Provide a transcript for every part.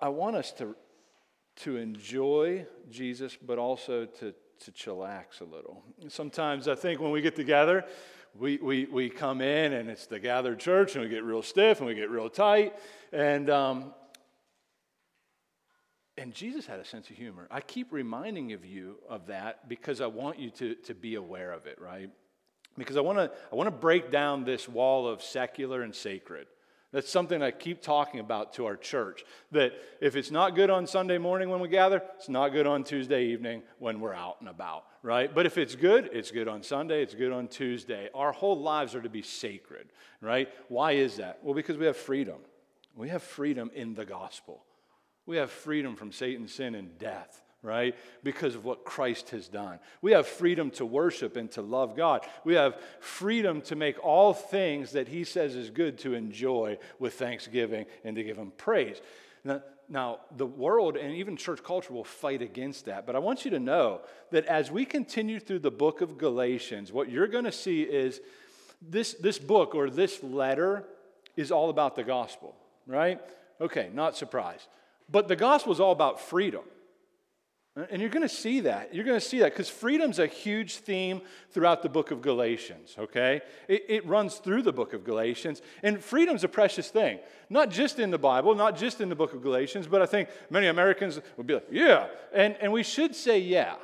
I want us to, to enjoy Jesus, but also to, to chillax a little. Sometimes I think when we get together, we, we, we come in and it's the gathered church and we get real stiff and we get real tight. And, um, and Jesus had a sense of humor. I keep reminding of you of that because I want you to, to be aware of it, right? Because I want to I want to break down this wall of secular and sacred. That's something I keep talking about to our church. That if it's not good on Sunday morning when we gather, it's not good on Tuesday evening when we're out and about, right? But if it's good, it's good on Sunday, it's good on Tuesday. Our whole lives are to be sacred, right? Why is that? Well, because we have freedom. We have freedom in the gospel. We have freedom from Satan's sin and death right? Because of what Christ has done. We have freedom to worship and to love God. We have freedom to make all things that He says is good to enjoy with thanksgiving and to give Him praise. Now, now, the world and even church culture will fight against that. But I want you to know that as we continue through the book of Galatians, what you're going to see is this, this book or this letter is all about the gospel, right? Okay, not surprised. But the gospel is all about freedom. And you're going to see that. You're going to see that because freedom's a huge theme throughout the book of Galatians, okay? It, it, runs through the book of Galatians. And freedom's a precious thing, not just in the Bible, not just in the book of Galatians, but I think many Americans would be like, yeah. And, and we should say, yeah,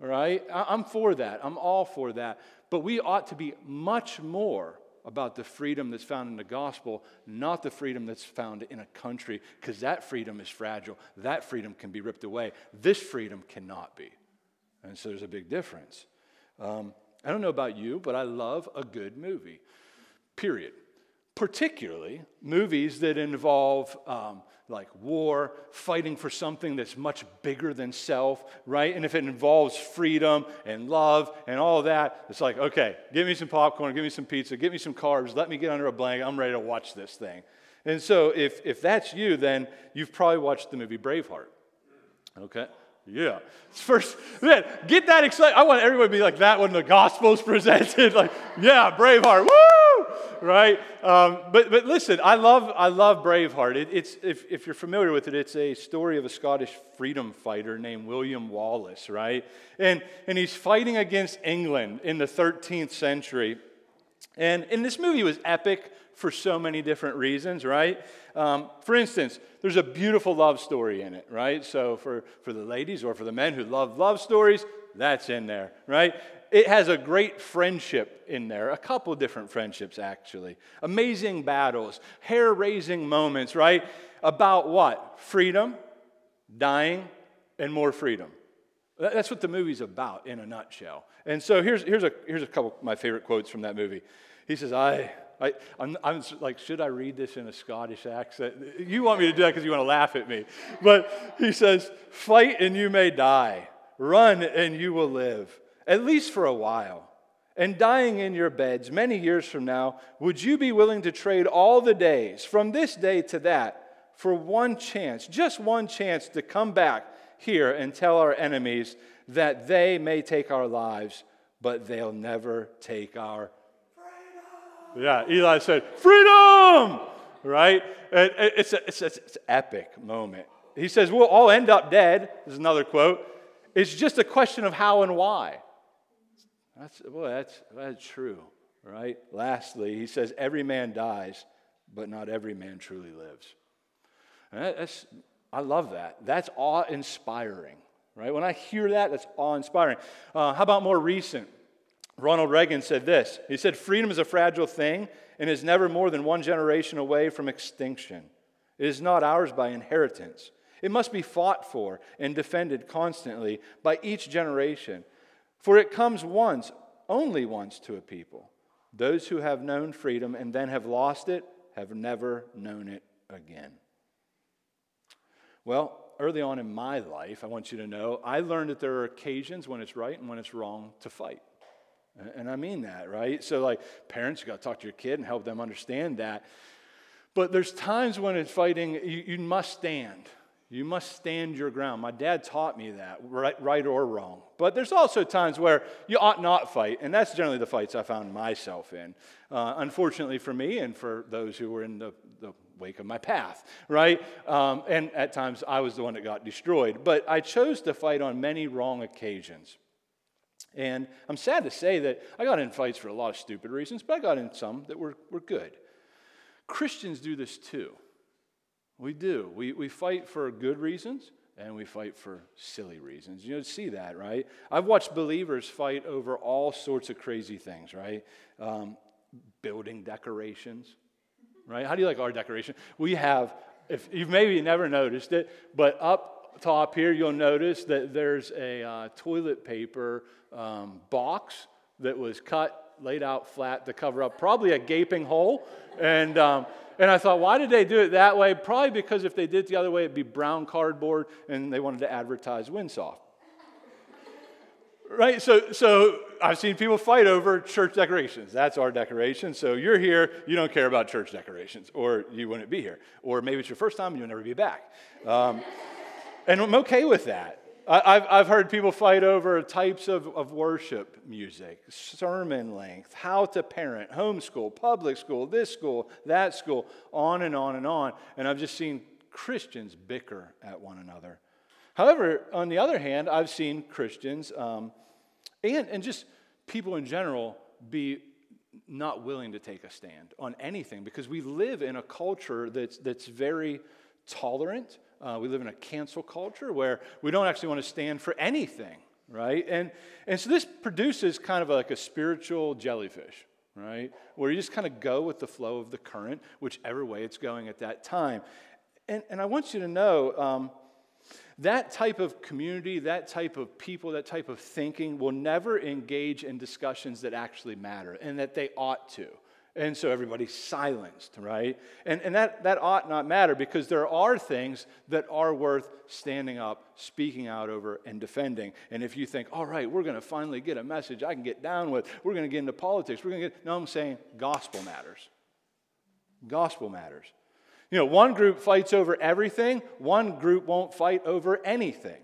all right? I, I'm for that. I'm all for that. But we ought to be much more about the freedom that's found in the gospel, not the freedom that's found in a country, because that freedom is fragile. That freedom can be ripped away. This freedom cannot be. And so there's a big difference. Um, I don't know about you, but I love a good movie, period particularly movies that involve um, like war, fighting for something that's much bigger than self, right? And if it involves freedom and love and all that, it's like, okay, give me some popcorn, give me some pizza, give me some carbs, let me get under a blanket, I'm ready to watch this thing. And so if, if that's you, then you've probably watched the movie Braveheart, okay? Yeah. First, man, get that excited. I want everyone to be like that when the gospel's presented. Like, yeah, Braveheart, woo! Right? Um, but, but listen, I love, I love Braveheart. It, it's, if, if you're familiar with it, it's a story of a Scottish freedom fighter named William Wallace, right? And, and he's fighting against England in the 13th century. And, and this movie was epic for so many different reasons, right? Um, for instance, there's a beautiful love story in it, right? So for, for the ladies or for the men who love love stories, that's in there, right? It has a great friendship in there, a couple different friendships actually. Amazing battles, hair raising moments, right? About what? Freedom, dying, and more freedom. That's what the movie's about in a nutshell. And so here's, here's, a, here's a couple of my favorite quotes from that movie. He says, I, I, I'm, I'm, like, should I read this in a Scottish accent? You want me to do that because you want to laugh at me. But he says, Fight and you may die, run and you will live, at least for a while. And dying in your beds many years from now, would you be willing to trade all the days from this day to that for one chance, just one chance to come back here and tell our enemies that they may take our lives, but they'll never take our freedom? yeah, Eli said, freedom, right? It's, a, it's, a, it's an epic moment. He says, we'll all end up dead. Is another quote. It's just a question of how and why. That's, boy, that's, that's true, right? Lastly, he says, every man dies, but not every man truly lives. That's, I love that. That's awe inspiring, right? When I hear that, that's awe inspiring. Uh, how about more recent? Ronald Reagan said this He said, Freedom is a fragile thing and is never more than one generation away from extinction. It is not ours by inheritance. It must be fought for and defended constantly by each generation. For it comes once, only once, to a people. Those who have known freedom and then have lost it have never known it again. Well, early on in my life, I want you to know, I learned that there are occasions when it's right and when it's wrong to fight. And I mean that, right? So, like, parents, you got to talk to your kid and help them understand that. But there's times when it's fighting, you, you must stand. You must stand your ground. My dad taught me that, right, right or wrong. But there's also times where you ought not fight, and that's generally the fights I found myself in. Uh, unfortunately for me and for those who were in the, the wake of my path, right? Um, and at times I was the one that got destroyed. But I chose to fight on many wrong occasions. And I'm sad to say that I got in fights for a lot of stupid reasons, but I got in some that were, were good. Christians do this too. We do. We, we fight for good reasons and we fight for silly reasons. You know, see that, right? I've watched believers fight over all sorts of crazy things, right? Um, building decorations, right? How do you like our decoration? We have, if you've maybe never noticed it, but up top here, you'll notice that there's a uh, toilet paper um, box that was cut, laid out flat to cover up probably a gaping hole. And, um, and I thought, why did they do it that way? Probably because if they did it the other way, it'd be brown cardboard and they wanted to advertise Windsoft. right? So, so I've seen people fight over church decorations. That's our decoration. So you're here, you don't care about church decorations, or you wouldn't be here. Or maybe it's your first time and you'll never be back. Um, and I'm okay with that. I've, I've heard people fight over types of, of worship music, sermon length, how to parent, homeschool, public school, this school, that school, on and on and on. And I've just seen Christians bicker at one another. However, on the other hand, I've seen Christians um, and, and just people in general be not willing to take a stand on anything because we live in a culture that's, that's very tolerant uh, we live in a cancel culture where we don't actually want to stand for anything, right? And, and so this produces kind of like a spiritual jellyfish, right? Where you just kind of go with the flow of the current, whichever way it's going at that time. And, and I want you to know um, that type of community, that type of people, that type of thinking will never engage in discussions that actually matter and that they ought to. And so everybody's silenced, right? And, and that, that ought not matter because there are things that are worth standing up, speaking out over, and defending. And if you think, all right, we're going to finally get a message I can get down with, we're going to get into politics, we're going to get, no, I'm saying gospel matters. Gospel matters. You know, one group fights over everything, one group won't fight over anything.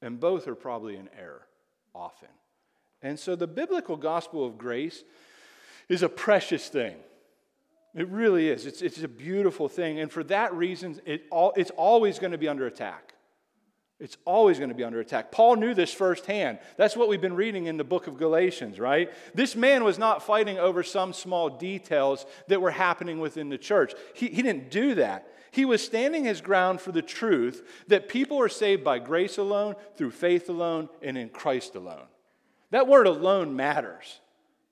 And both are probably in error often. And so the biblical gospel of grace is a precious thing. It really is. It's, it's a beautiful thing. And for that reason, it all, it's always going to be under attack. It's always going to be under attack. Paul knew this firsthand. That's what we've been reading in the book of Galatians, right? This man was not fighting over some small details that were happening within the church. He, he didn't do that. He was standing his ground for the truth that people are saved by grace alone, through faith alone, and in Christ alone. That word alone matters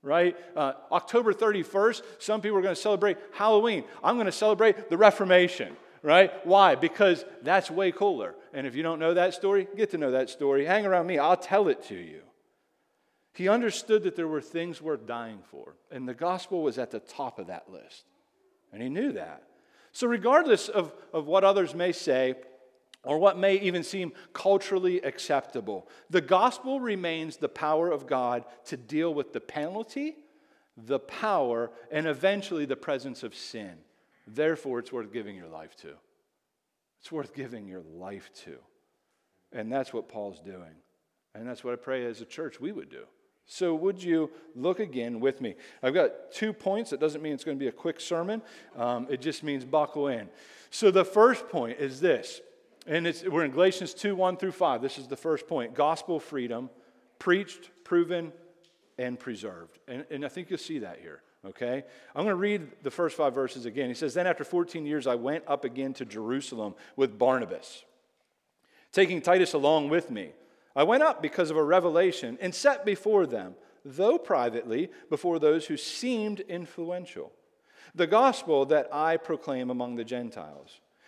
right? Uh, October 31st, some people are going to celebrate Halloween. I'm going to celebrate the Reformation, right? Why? Because that's way cooler. And if you don't know that story, get to know that story. Hang around me, I'll tell it to you. He understood that there were things worth dying for, and the gospel was at the top of that list. And he knew that. So, regardless of, of what others may say, or what may even seem culturally acceptable. The gospel remains the power of God to deal with the penalty, the power, and eventually the presence of sin. Therefore, it's worth giving your life to. It's worth giving your life to. And that's what Paul's doing. And that's what I pray as a church we would do. So, would you look again with me? I've got two points. It doesn't mean it's going to be a quick sermon, um, it just means buckle in. So, the first point is this and we're in Galatians 2 1 through 5. This is the first point gospel freedom, preached, proven, and preserved. And, and I think you'll see that here, okay? I'm going to read the first five verses again. He says, Then after 14 years, I went up again to Jerusalem with Barnabas, taking Titus along with me. I went up because of a revelation and set before them, though privately, before those who seemed influential, the gospel that I proclaim among the Gentiles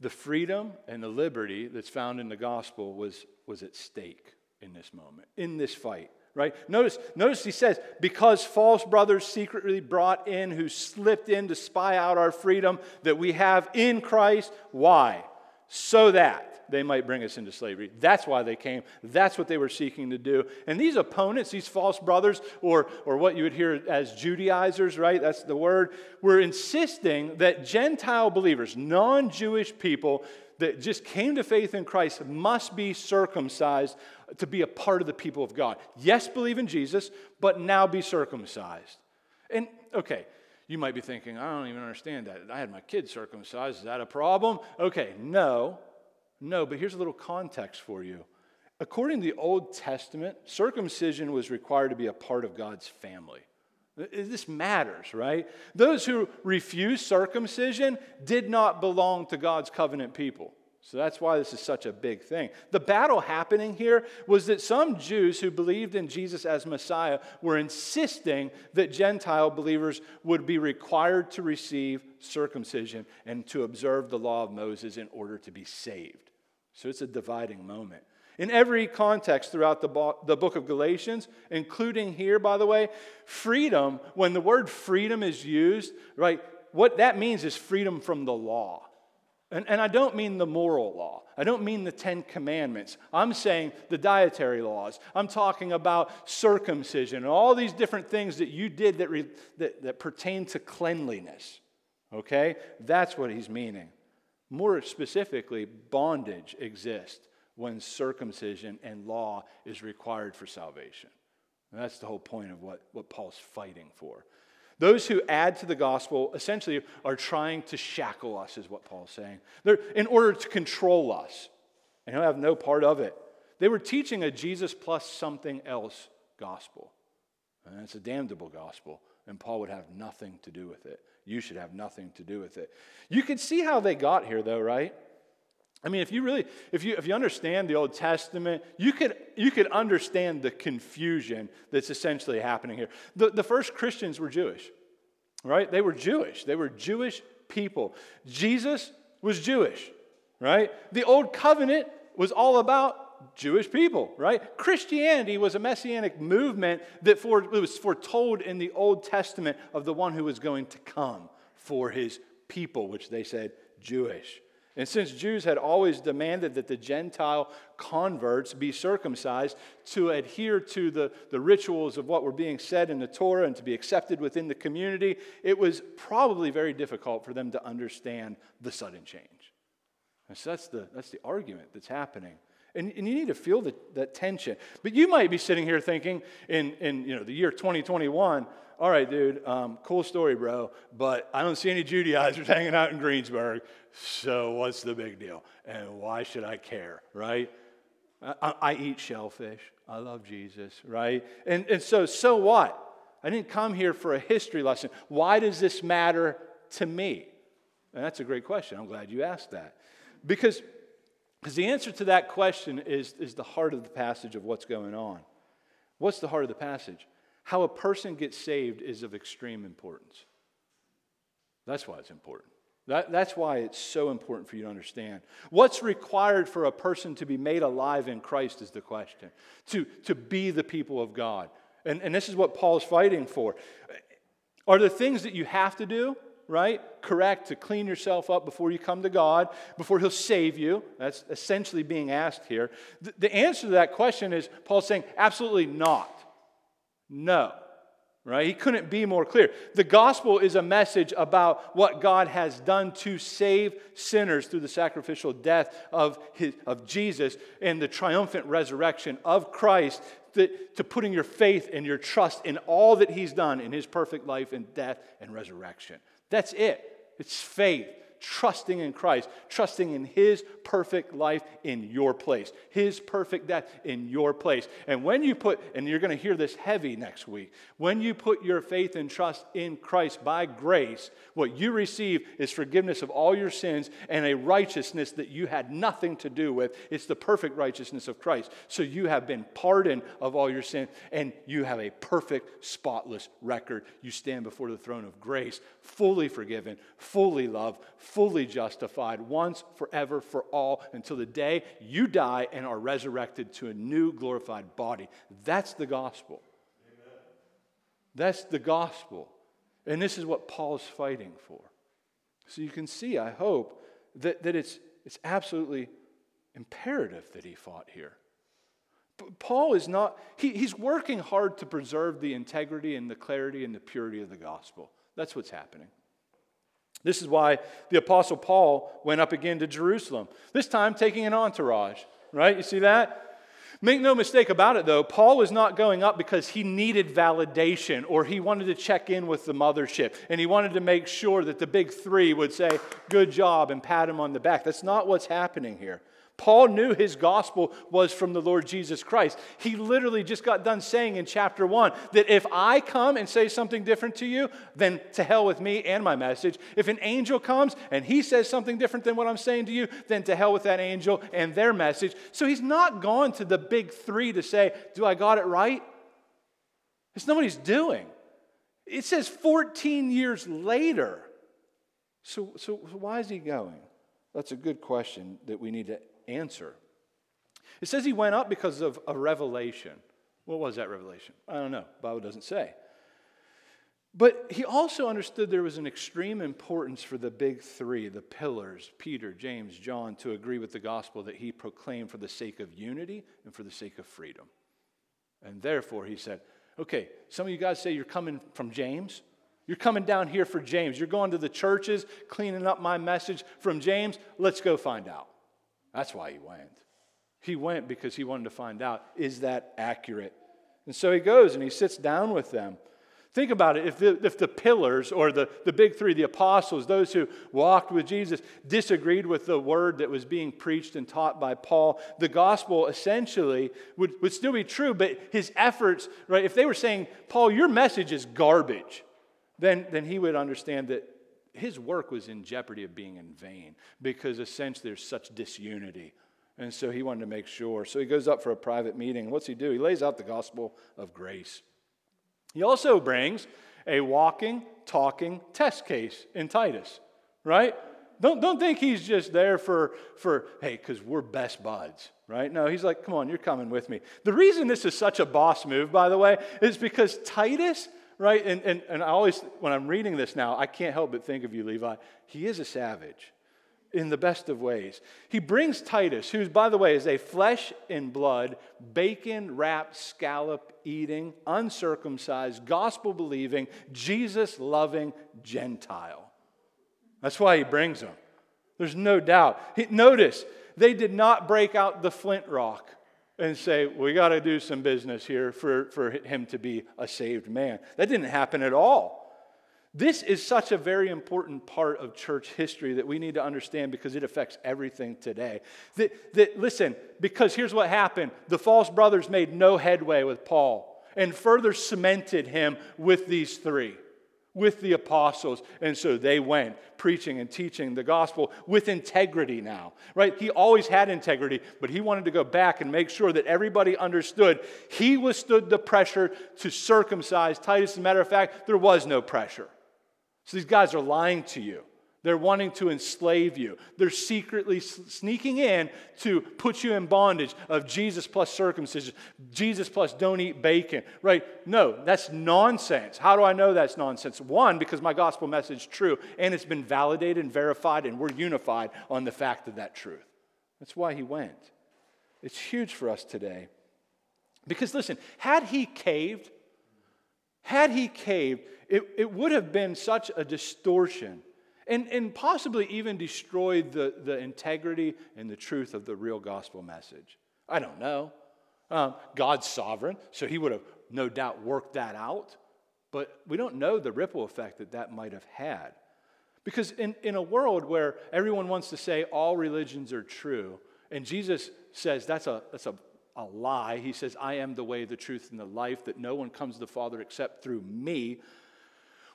The freedom and the liberty that's found in the gospel was, was at stake in this moment, in this fight. right? Notice, notice he says, because false brothers secretly brought in who slipped in to spy out our freedom that we have in Christ. Why? So that they might bring us into slavery. That's why they came. That's what they were seeking to do. And these opponents, these false brothers, or, or what you would hear as Judaizers, right? That's the word, were insisting that Gentile believers, non Jewish people, that just came to faith in Christ must be circumcised to be a part of the people of God. Yes, believe in Jesus, but now be circumcised. And okay, you might be thinking, I don't even understand that. I had my kids circumcised. Is that a problem? Okay, no. No, but here's a little context for you. According to the Old Testament, circumcision was required to be a part of God's family. This matters, right? Those who refused circumcision did not belong to God's covenant people. So that's why this is such a big thing. The battle happening here was that some Jews who believed in Jesus as Messiah were insisting that Gentile believers would be required to receive circumcision and to observe the law of Moses in order to be saved. So it's a dividing moment. In every context throughout the, book of Galatians, including here, by the way, freedom, when the word freedom is used, right, what that means is freedom from the law. And, and I don't mean the moral law. I don't mean the Ten Commandments. I'm saying the dietary laws. I'm talking about circumcision and all these different things that you did that, re, that, that pertain to cleanliness. Okay? That's what he's meaning. More specifically, bondage exists when circumcision and law is required for salvation. And that's the whole point of what, what Paul's fighting for. Those who add to the gospel essentially are trying to shackle us, is what Paul's saying. They're in order to control us. And he'll have no part of it. They were teaching a Jesus plus something else gospel. And it's a damnable gospel. And Paul would have nothing to do with it. You should have nothing to do with it. You can see how they got here, though, right? I mean, if you really, if you, if you understand the Old Testament, you could, you could understand the confusion that's essentially happening here. The, the first Christians were Jewish, right? They were Jewish. They were Jewish people. Jesus was Jewish, right? The Old Covenant was all about Jewish people, right? Christianity was a messianic movement that for, was foretold in the Old Testament of the one who was going to come for his people, which they said Jewish. And since Jews had always demanded that the Gentile converts be circumcised to adhere to the, the rituals of what were being said in the Torah and to be accepted within the community, it was probably very difficult for them to understand the sudden change. And so that's the, that's the argument that's happening. And, and you need to feel the, that tension. But you might be sitting here thinking in, in you know, the year 2021, all right, dude, um, cool story, bro, but I don't see any Judaizers hanging out in Greensburg, so what's the big deal? And why should I care, right? I, I eat shellfish. I love Jesus, right? And, and so, so what? I didn't come here for a history lesson. Why does this matter to me? And that's a great question. I'm glad you asked that. Because, because the answer to that question is, is the heart of the passage of what's going on. What's the heart of the passage? How a person gets saved is of extreme importance. That's why it's important. That, that's why it's so important for you to understand. What's required for a person to be made alive in Christ is the question, to, to be the people of God. And, and this is what Paul's fighting for. Are the things that you have to do, right? Correct, to clean yourself up before you come to God, before He'll save you? That's essentially being asked here. The, the answer to that question is Paul's saying, absolutely not. No. Right? He couldn't be more clear. The gospel is a message about what God has done to save sinners through the sacrificial death of, his, of Jesus and the triumphant resurrection of Christ, to, to putting your faith and your trust in all that he's done in his perfect life and death and resurrection. That's it. It's faith trusting in Christ, trusting in His perfect life in your place, His perfect death in your place. And when you put, and you're going to hear this heavy next week, when you put your faith and trust in Christ by grace, what you receive is forgiveness of all your sins and a righteousness that you had nothing to do with. It's the perfect righteousness of Christ. So you have been pardoned of all your sins and you have a perfect, spotless record. You stand before the throne of grace, fully forgiven, fully loved fully justified once, forever, for all, until the day you die and are resurrected to a new glorified body. That's the gospel. Amen. That's the gospel. And this is what Paul's fighting for. So you can see, I hope, that, that it's, it's absolutely imperative that he fought here. Paul is not, he, he's working hard to preserve the integrity and the clarity and the purity of the gospel. That's what's happening. This is why the Apostle Paul went up again to Jerusalem, this time taking an entourage, right? You see that? Make no mistake about it, though, Paul was not going up because he needed validation or he wanted to check in with the mothership and he wanted to make sure that the big three would say, Good job, and pat him on the back. That's not what's happening here. Paul knew his gospel was from the Lord Jesus Christ. He literally just got done saying in chapter one that if I come and say something different to you, then to hell with me and my message. If an angel comes and he says something different than what I'm saying to you, then to hell with that angel and their message. So he's not gone to the big three to say, Do I got it right? It's not what he's doing. It says 14 years later. So, so why is he going? That's a good question that we need to answer. It says he went up because of a revelation. What was that revelation? I don't know. Bible doesn't say. But he also understood there was an extreme importance for the big three, the pillars, Peter, James, John, to agree with the gospel that he proclaimed for the sake of unity and for the sake of freedom. And therefore, he said, okay, some of you guys say you're coming from James. You're coming down here for James. You're going to the churches, cleaning up my message from James. Let's go find out. That's why he went. He went because he wanted to find out is that accurate? And so he goes and he sits down with them. Think about it. If the, if the pillars or the, the big three, the apostles, those who walked with Jesus, disagreed with the word that was being preached and taught by Paul, the gospel essentially would, would still be true, but his efforts, right, if they were saying, Paul, your message is garbage, then, then he would understand that his work was in jeopardy of being in vain because essentially there's such disunity. And so he wanted to make sure. So he goes up for a private meeting. What's he do? He lays out the gospel of grace. He also brings a walking, talking test case in Titus, right? Don't, don't think he's just there for, for hey, because we're best buds, right? No, he's like, come on, you're coming with me. The reason this is such a boss move, by the way, is because Titus right? And, and, and I always, when I'm reading this now, I can't help but think of you, Levi. He is a savage in the best of ways. He brings Titus, who's, by the way, is a flesh and blood, bacon wrapped, scallop eating, uncircumcised, gospel believing, Jesus loving Gentile. That's why he brings him. There's no doubt. He, notice, they did not break out the flint rock and say, we got to do some business here for, for him to be a saved man. That didn't happen at all. This is such a very important part of church history that we need to understand because it affects everything today. That, that, listen, because here's what happened the false brothers made no headway with Paul and further cemented him with these three with the apostles. And so they went preaching and teaching the gospel with integrity now, right? He always had integrity, but he wanted to go back and make sure that everybody understood he withstood the pressure to circumcise Titus. As a matter of fact, there was no pressure. So these guys are lying to you. They're wanting to enslave you. They're secretly sneaking in to put you in bondage of Jesus plus circumcision, Jesus plus don't eat bacon, right? No, that's nonsense. How do I know that's nonsense? One, because my gospel message is true and it's been validated and verified, and we're unified on the fact of that truth. That's why he went. It's huge for us today. Because listen, had he caved, had he caved, it, it would have been such a distortion and, and possibly even destroyed the, the integrity and the truth of the real gospel message. I don't know. Um, God's sovereign, so he would have no doubt worked that out. But we don't know the ripple effect that that might have had. Because in, in a world where everyone wants to say all religions are true, and Jesus says that's a, that's a, a lie. He says, I am the way, the truth, and the life, that no one comes to the Father except through me.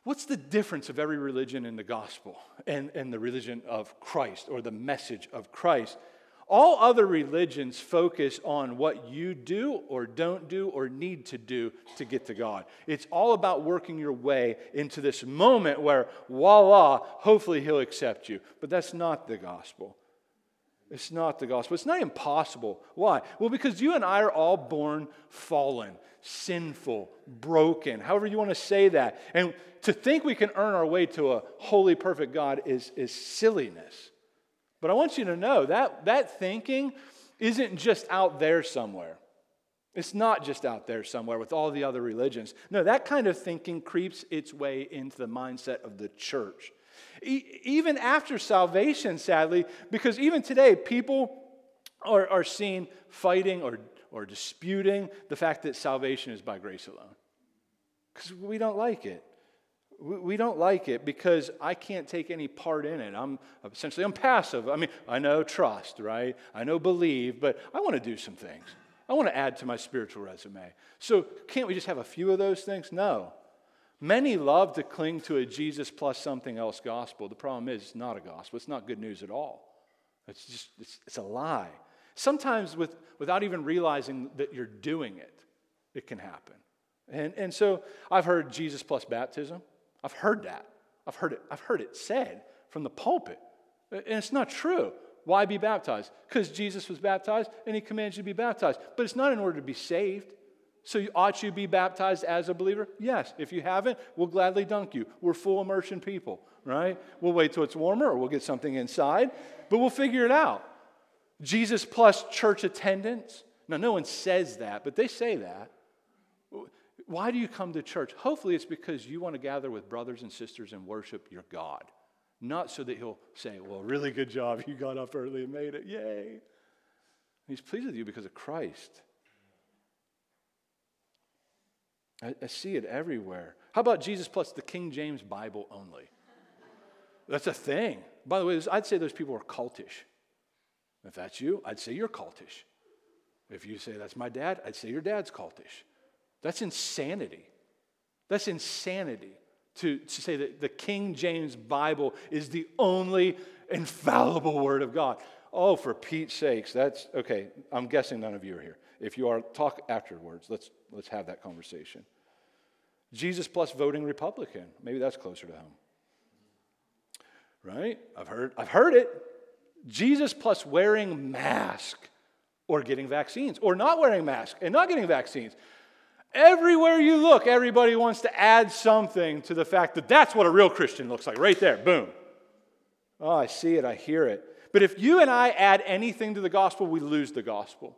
What's the difference of every religion in the gospel and, and the religion of Christ or the message of Christ? All other religions focus on what you do or don't do or need to do to get to God. It's all about working your way into this moment where, voila, hopefully He'll accept you. But that's not the gospel. It's not the gospel. It's not impossible. Why? Well, because you and I are all born fallen, sinful, broken, however you want to say that. And to think we can earn our way to a holy, perfect God is, is silliness. But I want you to know that that thinking isn't just out there somewhere. It's not just out there somewhere with all the other religions. No, that kind of thinking creeps its way into the mindset of the church. E- even after salvation, sadly, because even today, people are, are seen fighting or, or disputing the fact that salvation is by grace alone. Because we don't like it we don't like it because I can't take any part in it. I'm essentially I'm passive. I mean, I know trust, right? I know believe, but I want to do some things. I want to add to my spiritual resume. So can't we just have a few of those things? No. Many love to cling to a Jesus plus something else gospel. The problem is it's not a gospel. It's not good news at all. It's just it's, it's a lie. Sometimes with, without even realizing that you're doing it, it can happen. And, and so I've heard Jesus plus baptism. I've heard that. I've heard it, I've heard it said from the pulpit. And it's not true. Why be baptized? Because Jesus was baptized and he commands you to be baptized. But it's not in order to be saved. So ought you be baptized as a believer? Yes. If you haven't, we'll gladly dunk you. We're full immersion people, right? We'll wait till it's warmer or we'll get something inside, but we'll figure it out. Jesus plus church attendance. Now, no one says that, but they say that. Why do you come to church? Hopefully, it's because you want to gather with brothers and sisters and worship your God. Not so that He'll say, Well, really good job. You got up early and made it. Yay. He's pleased with you because of Christ. I, I see it everywhere. How about Jesus plus the King James Bible only? That's a thing. By the way, I'd say those people are cultish. If that's you, I'd say you're cultish. If you say that's my dad, I'd say your dad's cultish. That's insanity. That's insanity to, to say that the King James Bible is the only infallible word of God. Oh, for Pete's sakes, that's okay. I'm guessing none of you are here. If you are, talk afterwards. Let's, let's have that conversation. Jesus plus voting Republican. Maybe that's closer to home. Right? I've heard, I've heard it. Jesus plus wearing mask or getting vaccines or not wearing mask and not getting vaccines. Everywhere you look, everybody wants to add something to the fact that that's what a real Christian looks like, right there, boom. Oh, I see it, I hear it. But if you and I add anything to the gospel, we lose the gospel.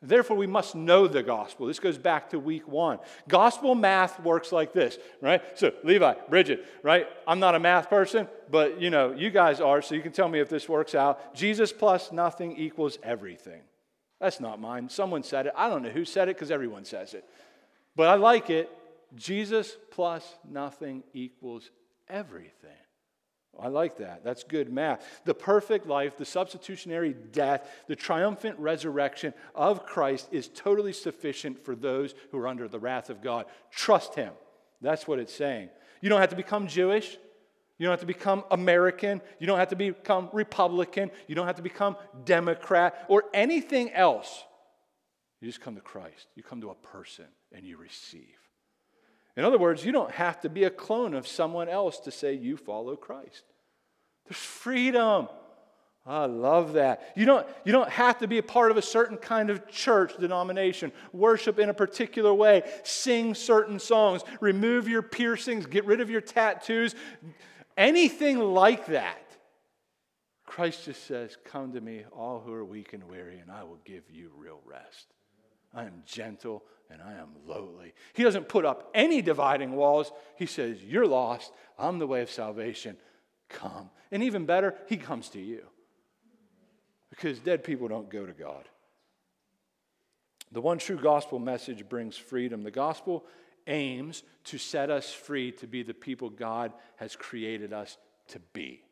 Therefore, we must know the gospel. This goes back to week one. Gospel math works like this, right? So, Levi, Bridget, right? I'm not a math person, but you know, you guys are, so you can tell me if this works out. Jesus plus nothing equals everything. That's not mine. Someone said it. I don't know who said it because everyone says it. But I like it. Jesus plus nothing equals everything. I like that. That's good math. The perfect life, the substitutionary death, the triumphant resurrection of Christ is totally sufficient for those who are under the wrath of God. Trust Him. That's what it's saying. You don't have to become Jewish. You don't have to become American. You don't have to become Republican. You don't have to become Democrat or anything else. You just come to Christ. You come to a person and you receive. In other words, you don't have to be a clone of someone else to say you follow Christ. There's freedom. I love that. You don't, you don't have to be a part of a certain kind of church denomination, worship in a particular way, sing certain songs, remove your piercings, get rid of your tattoos, anything like that. Christ just says, Come to me, all who are weak and weary, and I will give you real rest. I am gentle and I am lowly. He doesn't put up any dividing walls. He says, You're lost. I'm the way of salvation. Come. And even better, He comes to you. Because dead people don't go to God. The one true gospel message brings freedom. The gospel aims to set us free to be the people God has created us to be.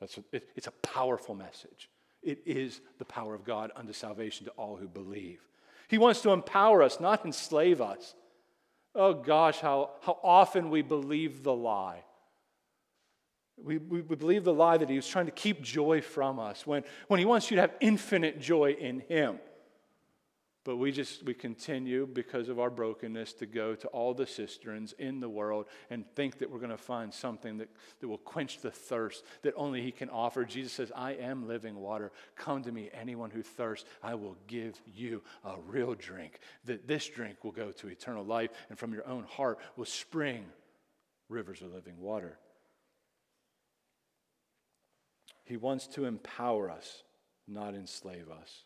That's it, it's a powerful message. It is the power of God unto salvation to all who believe. He wants to empower us, not enslave us. Oh gosh, how, how often we believe the lie. We, we, we believe the lie that he was trying to keep joy from us when, when he wants you to have infinite joy in him. But we just, we continue because of our brokenness to go to all the cisterns in the world and think that we're going to find something that, that will quench the thirst that only He can offer. Jesus says, I am living water. Come to me, anyone who thirsts, I will give you a real drink. That this drink will go to eternal life, and from your own heart will spring rivers of living water. He wants to empower us, not enslave us.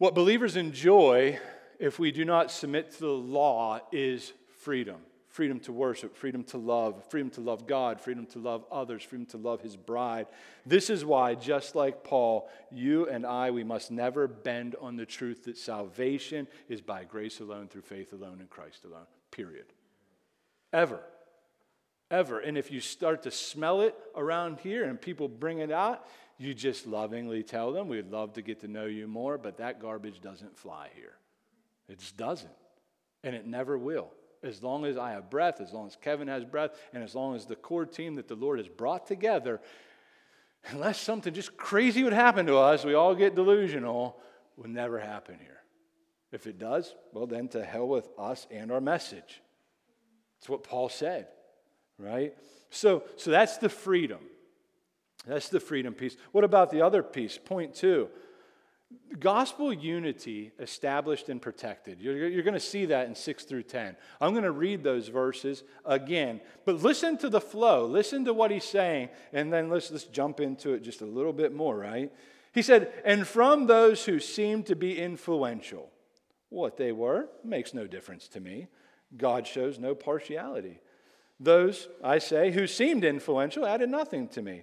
What believers enjoy if we do not submit to the law is freedom freedom to worship, freedom to love, freedom to love God, freedom to love others, freedom to love his bride. This is why, just like Paul, you and I, we must never bend on the truth that salvation is by grace alone, through faith alone, in Christ alone. Period. Ever. Ever. And if you start to smell it around here and people bring it out, you just lovingly tell them, we'd love to get to know you more, but that garbage doesn't fly here. It just doesn't. And it never will. As long as I have breath, as long as Kevin has breath, and as long as the core team that the Lord has brought together, unless something just crazy would happen to us, we all get delusional, will never happen here. If it does, well, then to hell with us and our message. That's what Paul said, right? So, so that's the freedom. That's the freedom piece. What about the other piece? Point two gospel unity established and protected. You're, you're, going to see that in 6 through 10. I'm going to read those verses again, but listen to the flow. Listen to what he's saying, and then let's, let's jump into it just a little bit more, right? He said, And from those who seemed to be influential, what they were makes no difference to me. God shows no partiality. Those, I say, who seemed influential added nothing to me.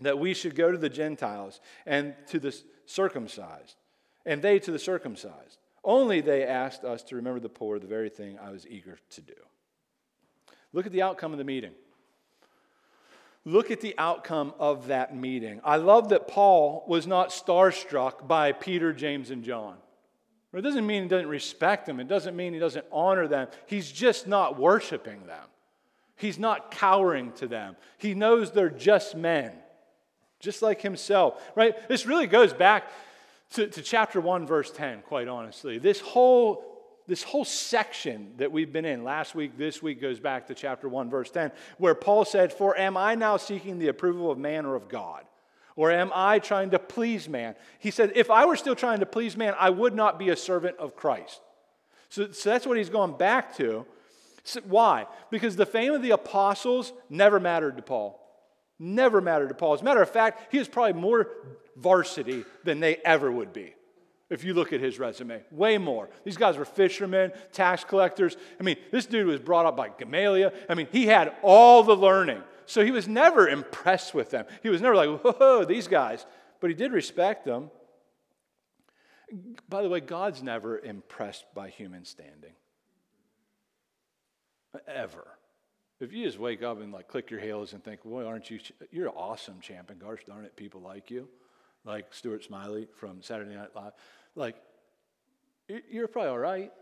that we should go to the Gentiles and to the circumcised, and they to the circumcised. Only they asked us to remember the poor, the very thing I was eager to do. Look at the outcome of the meeting. Look at the outcome of that meeting. I love that Paul was not starstruck by Peter, James, and John. It doesn't mean he doesn't respect them, it doesn't mean he doesn't honor them. He's just not worshiping them, he's not cowering to them. He knows they're just men just like himself, right? This really goes back to, to chapter 1, verse 10, quite honestly. This whole this whole section that we've been in last week, this week goes back to chapter 1, verse 10, where Paul said, For am I now seeking the approval of man or of God? Or am I trying to please man? He said, If I were still trying to please man, I would not be a servant of Christ. So, so that's what he's going back to. So why? Because the fame of the apostles never mattered to Paul. Never mattered to Paul. As a matter of fact, he was probably more varsity than they ever would be. If you look at his resume, way more. These guys were fishermen, tax collectors. I mean, this dude was brought up by Gamaliel. I mean, he had all the learning. So he was never impressed with them. He was never like, whoa, these guys. But he did respect them. By the way, God's never impressed by human standing. Ever. If you just wake up and like click your heels and think, boy, aren't you, you're awesome, champ, and gosh darn it, people like you, like Stuart Smalley from Saturday Night Live, like, you're probably all right,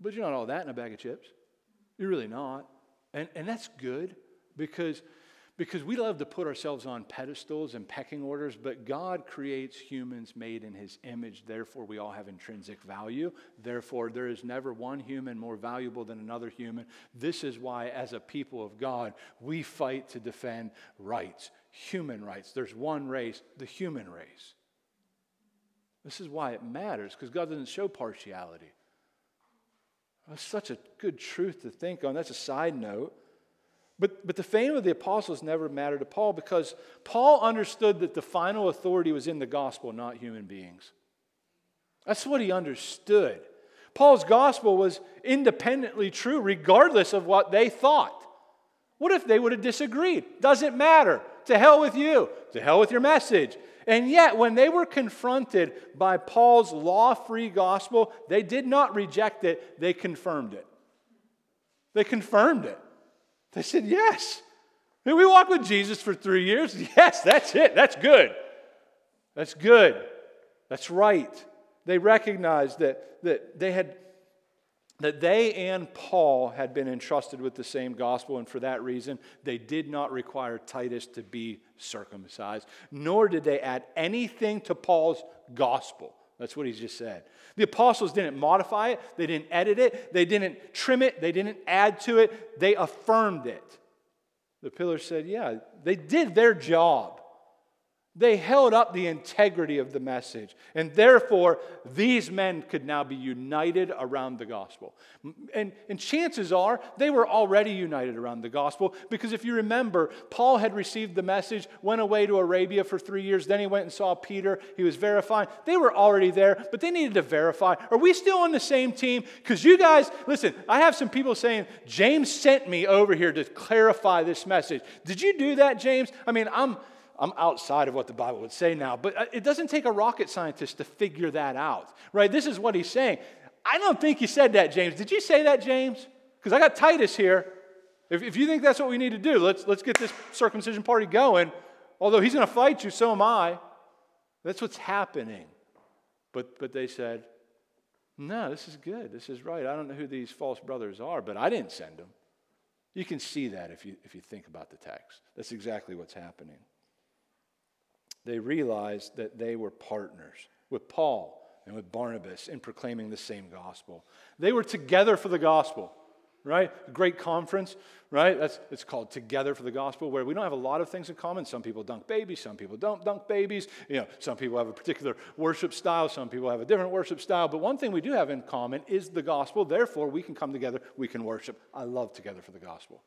but you're not all that in a bag of chips. You're really not. And, and that's good because because we love to put ourselves on pedestals and pecking orders, but God creates humans made in his image. Therefore, we all have intrinsic value. Therefore, there is never one human more valuable than another human. This is why, as a people of God, we fight to defend rights, human rights. There's one race, the human race. This is why it matters, because God doesn't show partiality. That's such a good truth to think on. That's a side note. But, but the fame of the apostles never mattered to Paul because Paul understood that the final authority was in the gospel, not human beings. That's what he understood. Paul's gospel was independently true, regardless of what they thought. What if they would have disagreed? Doesn't matter. To hell with you. To hell with your message. And yet, when they were confronted by Paul's law free gospel, they did not reject it, they confirmed it. They confirmed it. They said, Yes. We walked with Jesus for three years. Yes, that's it. That's good. That's good. That's right. They recognized that, that they had that they and Paul had been entrusted with the same gospel, and for that reason, they did not require Titus to be circumcised, nor did they add anything to Paul's gospel. That's what he just said. The apostles didn't modify it, they didn't edit it, they didn't trim it, they didn't add to it, they affirmed it. The pillars said, Yeah, they did their job. They held up the integrity of the message. And therefore, these men could now be united around the gospel. And, and chances are they were already united around the gospel because if you remember, Paul had received the message, went away to Arabia for three years, then he went and saw Peter. He was verifying. They were already there, but they needed to verify. Are we still on the same team? Because you guys, listen, I have some people saying, James sent me over here to clarify this message. Did you do that, James? I mean, I'm. I'm outside of what the Bible would say now, but uh, it doesn't take a rocket scientist to figure that out, right? This is what he's saying. I don't think he said that, James. Did you say that, James? Because I got Titus here. If, if you think that's what we need to do, let's, let's get this circumcision party going. Although he's going to fight you, so am I. That's what's happening. But, but they said, no, this is good. This is right. I don't know who these false brothers are, but I didn't send them. You can see that if you, if you think about the text. That's exactly what's happening they realized that they were partners with Paul and with Barnabas in proclaiming the same gospel. They were together for the gospel, right? A great conference, right? That's it's called Together for the Gospel, where we don't have a lot of things in common. Some people dunk babies, some people don't dunk babies. You know, some people have a particular worship style, some people have a different worship style. But one thing we do have in common is the gospel. Therefore, we can come together, we can worship. I love Together for the Gospel.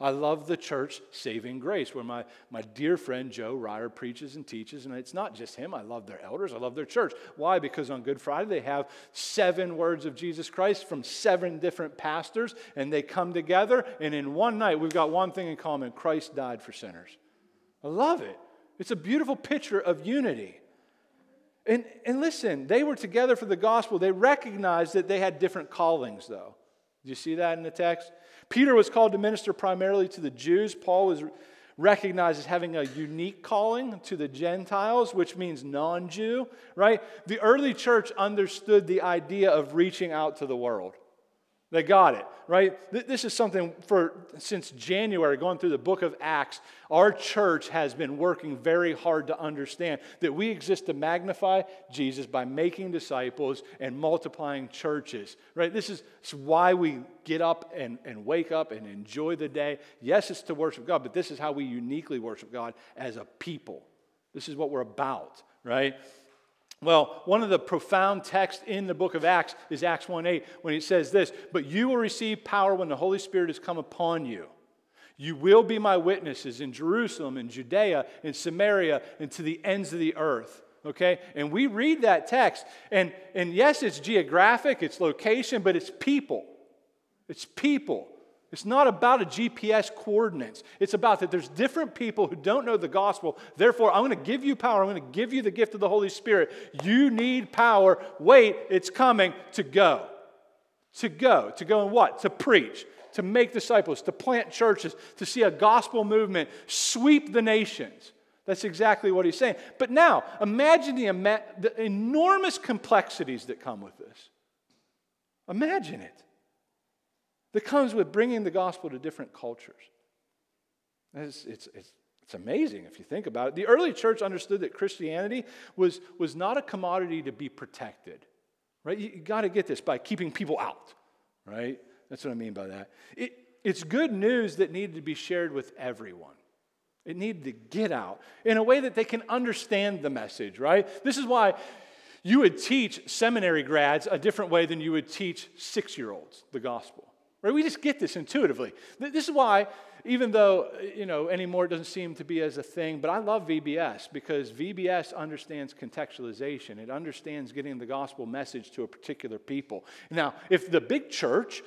I love the church Saving Grace, where my, my dear friend Joe Ryer preaches and teaches. And it's not just him. I love their elders. I love their church. Why? Because on Good Friday, they have seven words of Jesus Christ from seven different pastors, and they come together. And in one night, we've got one thing in common Christ died for sinners. I love it. It's a beautiful picture of unity. And, and listen, they were together for the gospel. They recognized that they had different callings, though. Do you see that in the text? Peter was called to minister primarily to the Jews. Paul was recognized as having a unique calling to the Gentiles, which means non Jew, right? The early church understood the idea of reaching out to the world. They got it, right? This is something for since January, going through the book of Acts, our church has been working very hard to understand that we exist to magnify Jesus by making disciples and multiplying churches, right? This is why we get up and, and wake up and enjoy the day. Yes, it's to worship God, but this is how we uniquely worship God as a people. This is what we're about, right? Well, one of the profound texts in the book of Acts is Acts 1 8, when it says this But you will receive power when the Holy Spirit has come upon you. You will be my witnesses in Jerusalem, in Judea, in Samaria, and to the ends of the earth. Okay? And we read that text, and, and yes, it's geographic, it's location, but it's people. It's people. It's not about a GPS coordinates. It's about that there's different people who don't know the gospel. Therefore, I'm going to give you power. I'm going to give you the gift of the Holy Spirit. You need power. Wait, it's coming to go. To go. To go and what? To preach, to make disciples, to plant churches, to see a gospel movement sweep the nations. That's exactly what he's saying. But now, imagine the, the enormous complexities that come with this. Imagine it that comes with bringing the gospel to different cultures. It's, it's, it's, it's amazing if you think about it. The early church understood that Christianity was, was not a commodity to be protected, right? You, you got to get this by keeping people out, right? That's what I mean by that. It, it's good news that needed to be shared with everyone. It needed to get out in a way that they can understand the message, right? This is why you would teach seminary grads a different way than you would teach six year olds the gospel. Right? We just get this intuitively. This is why, even though, you know, anymore it doesn't seem to be as a thing, but I love VBS because VBS understands contextualization. It understands getting the gospel message to a particular people. Now, if the big church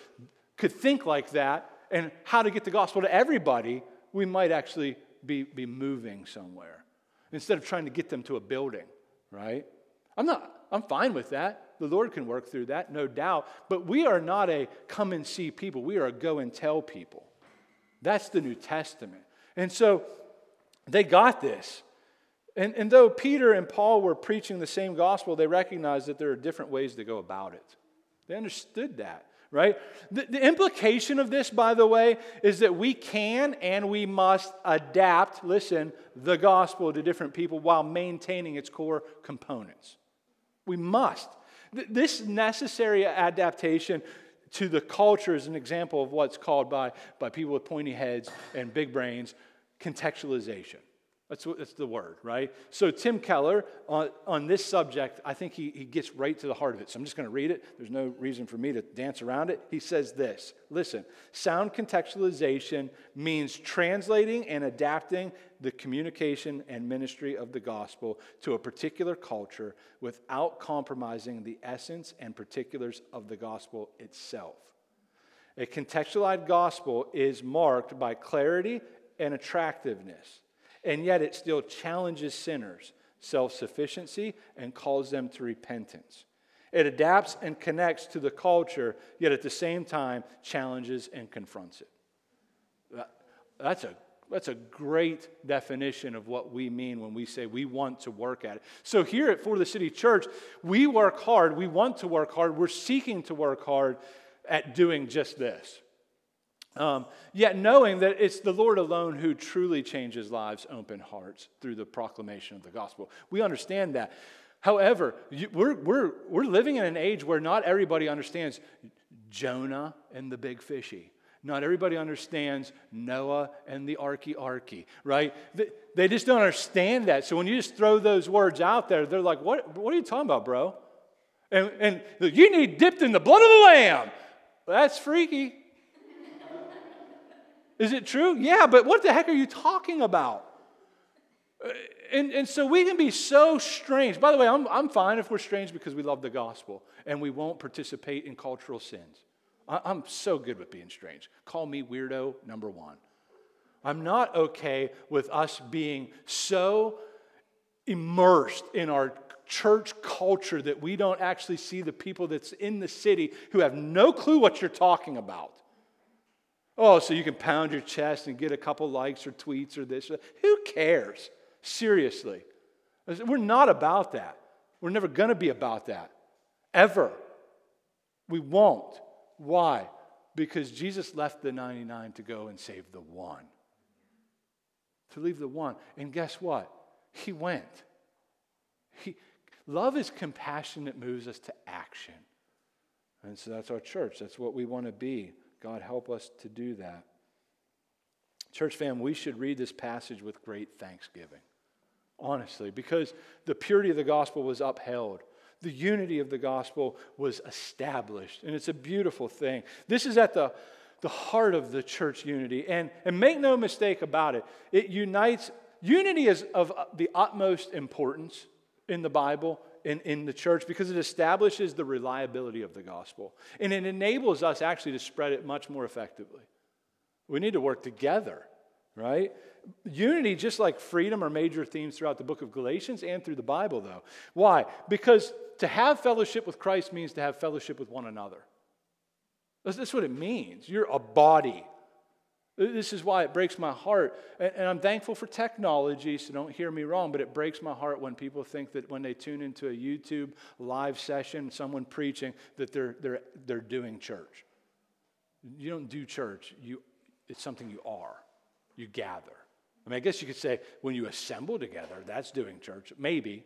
could think like that and how to get the gospel to everybody, we might actually be, be moving somewhere. instead of trying to get them to a building, right? I'm not, I'm fine with that. The Lord can work through that, no doubt. But we are not a come and see people, we are a go and tell people. That's the New Testament. And so they got this. And, and though Peter and Paul were preaching the same gospel, they recognized that there are different ways to go about it. They understood that, right? The, the implication of this, by the way, is that we can and we must adapt, listen, the gospel to different people while maintaining its core components. We must. This necessary adaptation to the culture is an example of what's called by, by people with pointy heads and big brains contextualization. That's, what, that's the word, right? So, Tim Keller, on, on this subject, I think he, he gets right to the heart of it. So, I'm just going to read it. There's no reason for me to dance around it. He says this Listen, sound contextualization means translating and adapting the communication and ministry of the gospel to a particular culture without compromising the essence and particulars of the gospel itself. A contextualized gospel is marked by clarity and attractiveness and yet it still challenges sinners' self sufficiency and calls them to repentance. It adapts and connects to the culture, yet at the same time challenges and confronts it. That's a, that's a great definition of what we mean when we say we want to work at it. So, here at 4TheCity Church, we work hard. We want to work hard. We're seeking to work hard at doing just this. Um, yet knowing that it's the Lord alone who truly changes lives, open hearts through the proclamation of the gospel. We understand that. However, we're, we're, we're living in an age where not everybody understands Jonah and the big fishy. Not everybody understands Noah and the arky arky, right? They just don't understand that. So when you just throw those words out there, they're like, what, what are you talking about, bro? And, and you need dipped in the blood of the lamb. That's freaky. Is it true? Yeah, but what the heck are you talking about? Uh, and, and so we can be so strange. By the way, I'm, I'm fine if we're strange because we love the gospel and we won't participate in cultural sins. I, I'm so good with being strange. Call me weirdo number one. I'm not okay with us being so immersed in our church culture that we don't actually see the people that's in the city who have no clue what you're talking about. Oh, so you can pound your chest and get a couple likes or tweets or this. Who cares? Seriously. We're not about that. We're never going to be about that. Ever. We won't. Why? Because Jesus left the 99 to go and save the one. To leave the one. And guess what? He went. He, love is compassion that moves us to action. And so that's our church. That's what we want to be. God, help us to do that. Church fam, we should read this passage with great thanksgiving, honestly, because the purity of the gospel was upheld. The unity of the gospel was established, and it's a beautiful thing. This is at the, the heart of the church unity. And, and make no mistake about it, it unites, unity is of the utmost importance in the Bible in, in the church because it establishes the reliability of the gospel and it enables us actually to spread it much more effectively. We need to work together, right? Unity, just like freedom, are major themes throughout the book of Galatians and through the Bible, though. Why? Because to have fellowship with Christ means to have fellowship with one another. That's what it means. You're a body. This is why it breaks my heart. And I'm thankful for technology, so don't hear me wrong, but it breaks my heart when people think that when they tune into a YouTube live session, someone preaching, that they're, they're, they're doing church. You don't do church, you, it's something you are. You gather. I mean, I guess you could say when you assemble together, that's doing church. Maybe.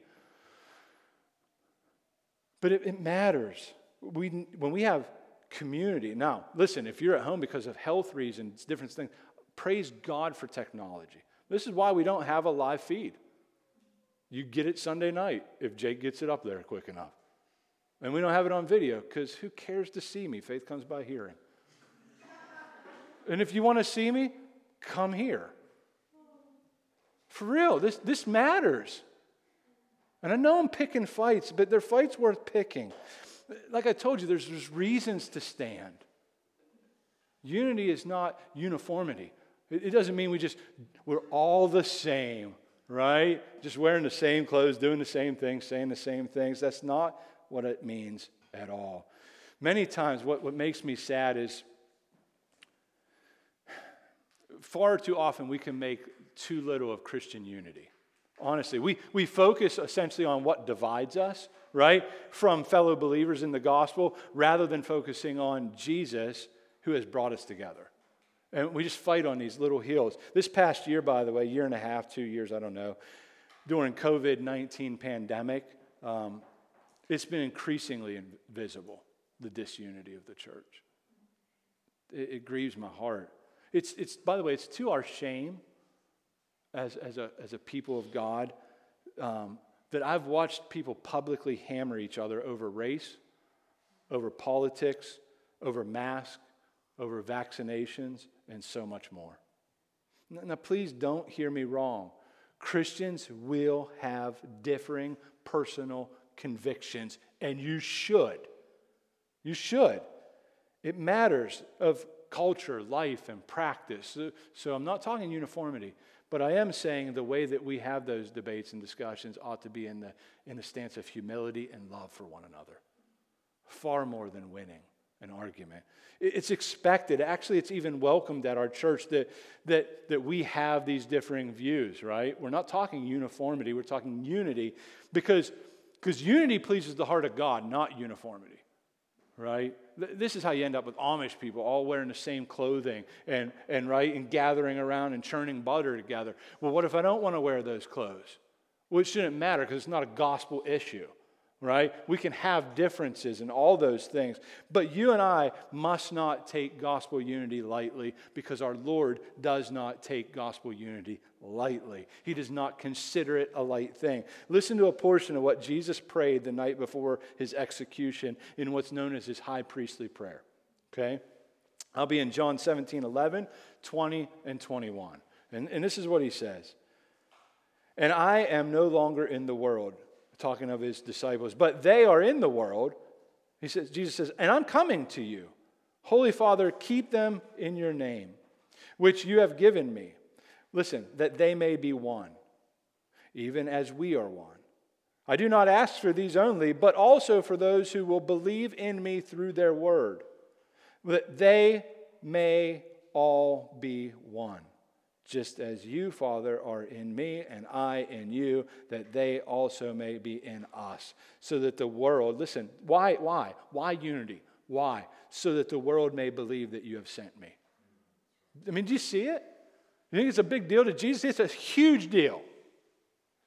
But it, it matters. We, when we have community. Now, listen, if you're at home because of health reasons, different things, praise God for technology. This is why we don't have a live feed. You get it Sunday night if Jake gets it up there quick enough. And we don't have it on video because who cares to see me? Faith comes by hearing. and if you want to see me, come here. For real, this, this matters. And I know I'm picking fights, but they're fights worth picking like I told you, there's, there's reasons to stand. Unity is not uniformity. It, it doesn't mean we just, we're all the same, right? Just wearing the same clothes, doing the same things, saying the same things. That's not what it means at all. Many times, what, what makes me sad is far too often we can make too little of Christian unity. Honestly, we, we focus essentially on what divides us, right, from fellow believers in the gospel, rather than focusing on Jesus who has brought us together. And we just fight on these little hills. This past year, by the way, year and a half, two years, I don't know, during COVID 19 pandemic, um, it's been increasingly visible, the disunity of the church. It, it grieves my heart. It's, it's, by the way, it's to our shame as, as, a, as a people of God um, that I've watched people publicly hammer each other over race, over politics, over masks, over vaccinations, and so much more. Now, please don't hear me wrong. Christians will have differing personal convictions, and you should. You should. It matters of culture, life, and practice. So, I'm not talking uniformity. But I am saying the way that we have those debates and discussions ought to be in the, in the stance of humility and love for one another, far more than winning an argument. It's expected, actually, it's even welcomed at our church that, that, that we have these differing views, right? We're not talking uniformity, we're talking unity because, because unity pleases the heart of God, not uniformity right? This is how you end up with Amish people all wearing the same clothing and, and right and gathering around and churning butter together. Well, what if I don't want to wear those clothes? Well, it shouldn't matter because it's not a gospel issue right? We can have differences and all those things. But you and I must not take gospel unity lightly because our Lord does not take gospel unity lightly. He does not consider it a light thing. Listen to a portion of what Jesus prayed the night before his execution in what's known as his high priestly prayer. Okay? I'll be in John 17, 11, 20, and 21. And, and this is what he says. And I am no longer in the world talking of his disciples, but they are in the world. He says, Jesus says, and I'm coming to you. Holy Father, keep them in your name, which you have given me. Listen, that they may be one, even as we are one. I do not ask for these only, but also for those who will believe in me through their word, that they may all be one just as you, Father, are in me and I in you, that they also may be in us. So that the world, listen, why, why? Why unity? Why? So that the world may believe that you have sent me. I mean, do you see it? You think it's a big deal to Jesus? It's a huge deal.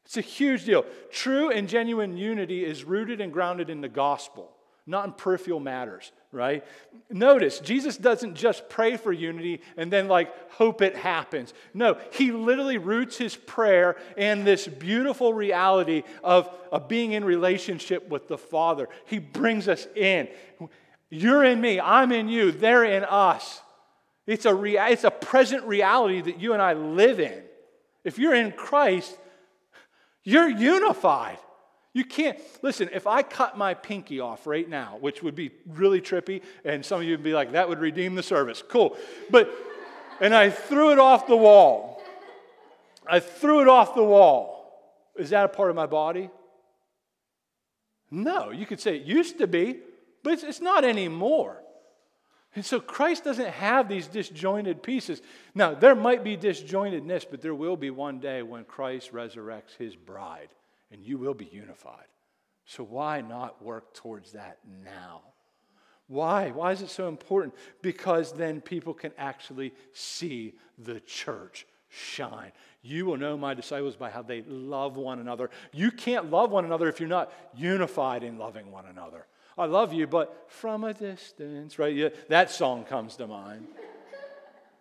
It's a huge deal. True and genuine unity is rooted and grounded in the gospel not in peripheral matters, right? Notice, Jesus doesn't just pray for unity and then like hope it happens. No, he literally roots his prayer in this beautiful reality of, of being in relationship with the Father. He brings us in. You're in me, I'm in you, they're in us. It's a, rea- it's a present reality that you and I live in. If you're in Christ, you're unified. You can't, listen, if I cut my pinky off right now, which would be really trippy, and some of you would be like, that would redeem the service. Cool. But, and I threw it off the wall. I threw it off the wall. Is that a part of my body? No. You could say it used to be, but it's, it's not anymore. And so Christ doesn't have these disjointed pieces. Now, there might be disjointedness, but there will be one day when Christ resurrects his bride and you will be unified. So why not work towards that now? Why? Why is it so important? Because then people can actually see the church shine. You will know my disciples by how they love one another. You can't love one another if you're not unified in loving one another. I love you, but from a distance, right? Yeah, that song comes to mind.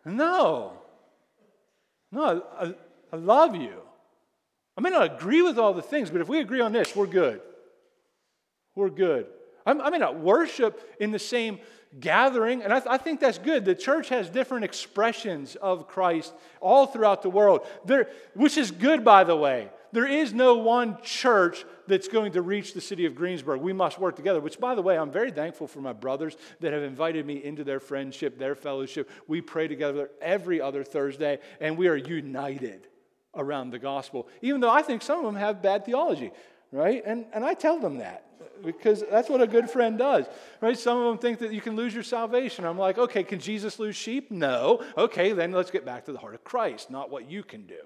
No. No, I, I love you. I may not agree with all the things, but if we agree on this, we're good. We're good. I may not worship in the same gathering, and I, th- I, think that's good. The church has different expressions of Christ all throughout the world, there, which is good, by the way. There is no one church that's going to reach the city of Greensburg. We must work together, which, by the way, I'm very thankful for my brothers that have invited me into their friendship, their fellowship. We pray together every other Thursday, and we are united around the gospel, even though I think some of them have bad theology, right? And, and I tell them that because that's what a good friend does, right? Some of them think that you can lose your salvation. I'm like, okay, can Jesus lose sheep? No. Okay, then let's get back to the heart of Christ, not what you can do.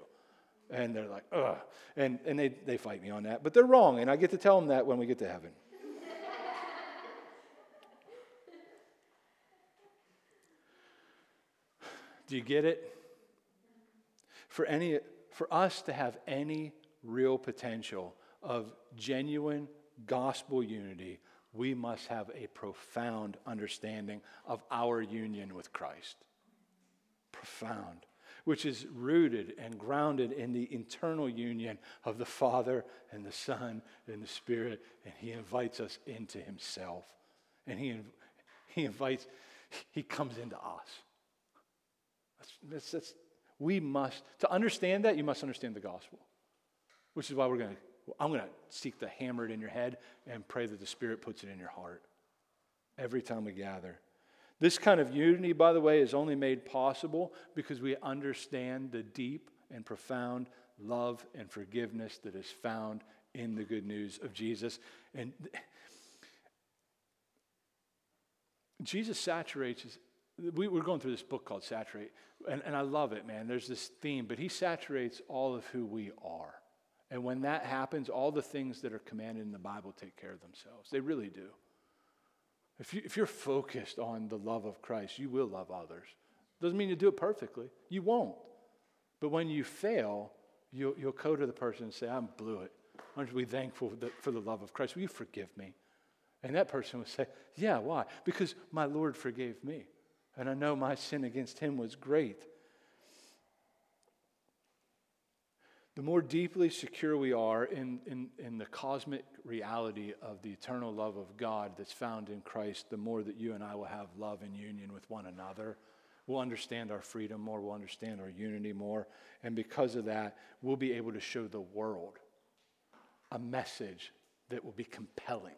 And they're like, ugh. And, and they, they fight me on that, but they're wrong, and I get to tell them that when we get to heaven. Do you get it? For, any, for us to have any real potential of genuine gospel unity, we must have a profound understanding of our union with Christ. Profound. Which is rooted and grounded in the internal union of the Father and the Son and the Spirit. And He invites us into Himself. And He, he invites, He comes into us. That's, that's, that's, we must, to understand that, you must understand the gospel, which is why we're going to I'm going to seek to hammer it in your head and pray that the Spirit puts it in your heart every time we gather. This kind of unity, by the way, is only made possible because we understand the deep and profound love and forgiveness that is found in the good news of Jesus. And Jesus saturates, we, are going through this book called Saturate, and, and I love it, man. There's this theme, but he saturates all of who we are. And when that happens, all the things that are commanded in the Bible take care of themselves. They really do. If, you, if you're focused on the love of Christ, you will love others. Doesn't mean you do it perfectly. You won't. But when you fail, you'll, you'll go to the person and say, I blew it. Aren't we thankful for the love of Christ? Will you forgive me? And that person would say, Yeah, why? Because my Lord forgave me. And I know my sin against him was great. the more deeply secure we are in, in, in the cosmic reality of the eternal love of God that's found in Christ, the more that you and I will have love and union with one another. We'll understand our freedom more, we'll understand our unity more. And because of that, we'll be able to show the world a message that will be compelling.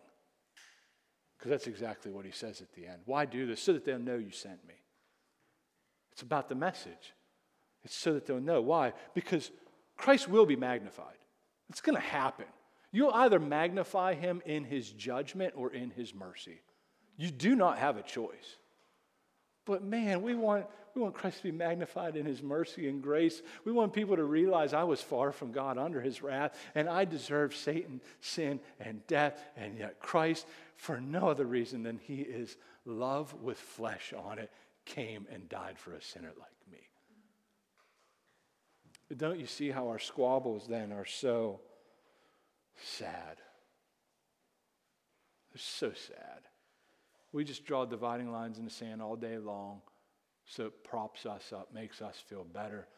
Because that's exactly what he says at the end. Why do this? So that they'll know you sent me. It's about the message. It's so that they'll know. Why? Because Christ will be magnified. It's going to happen. You'll either magnify him in his judgment or in his mercy. You do not have a choice. But man, we want, we want Christ to be magnified in his mercy and grace. We want people to realize I was far from God under his wrath, and I deserve Satan, sin, and death. And yet, Christ, for no other reason than he is love with flesh on it, came and died for a sinner like me. Don't you see how our squabbles then are so sad? They're so sad. We just draw dividing lines in the sand all day long so it props us up, makes us feel better.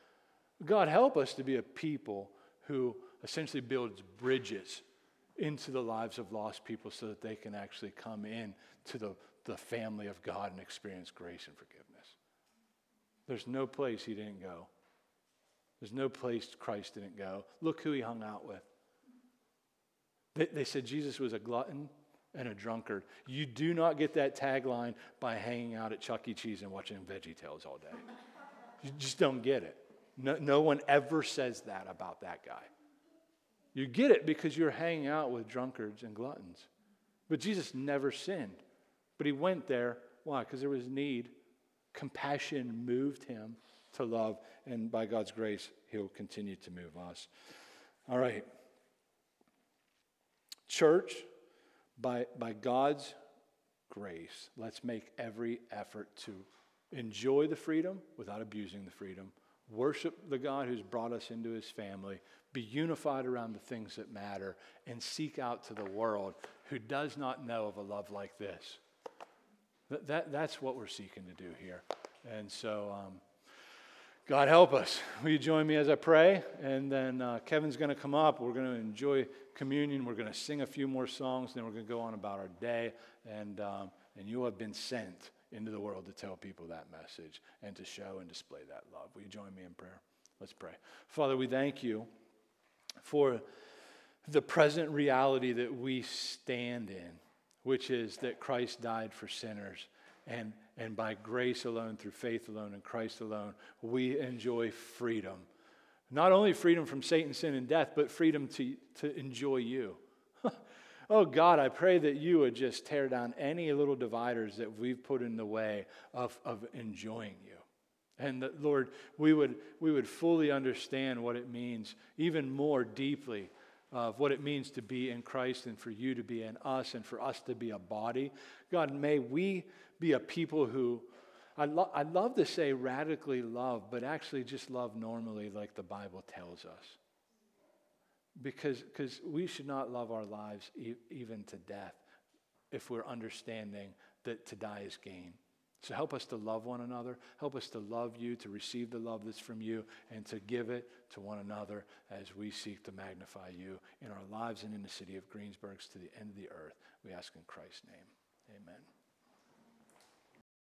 God, help us to be a people who essentially builds bridges into the lives of lost people so that they can actually come in to the, the family of God and experience grace and forgiveness. There's no place he didn't go. There's no place Christ didn't go. Look who he hung out with. They, they said Jesus was a glutton and a drunkard. You do not get that tagline by hanging out at Chuck E. Cheese and watching Veggie Tales all day. You just don't get it. No, no one ever says that about that guy. You get it because you're hanging out with drunkards and gluttons. But Jesus never sinned. But he went there. Why? Because there was need. Compassion moved him to love, and by God's grace, He'll continue to move us. All right. Church, by, by God's grace, let's make every effort to enjoy the freedom without abusing the freedom, worship the God who's brought us into his family, be unified around the things that matter, and seek out to the world who does not know of a love like this. That, that, that's what we're seeking to do here. And so, um, God help us. Will you join me as I pray? And then uh, Kevin's going to come up. We're going to enjoy communion. We're going to sing a few more songs. Then we're going to go on about our day. And, um, and you have been sent into the world to tell people that message and to show and display that love. Will you join me in prayer? Let's pray. Father, we thank you for the present reality that we stand in, which is that Christ died for sinners. And and by grace alone, through faith alone, in Christ alone, we enjoy freedom Not only freedom from Satan, sin, and death, but freedom to, to enjoy you. oh God, I pray that you would just tear down any little dividers that we've put in the way of, of enjoying you. And that, Lord, we would, we would fully understand what it means, even more deeply, of what it means to be in Christ and for you to be in us and for us to be a body. God, may we be a people who, I, lo- I love to say radically love, but actually just love normally like the Bible tells us. Because cause we should not love our lives e- even to death if we're understanding that to die is gain. So help us to love one another. Help us to love you, to receive the love that's from you, and to give it to one another as we seek to magnify you in our lives and in the city of Greensburg to the end of the earth. We ask in Christ's name. Amen.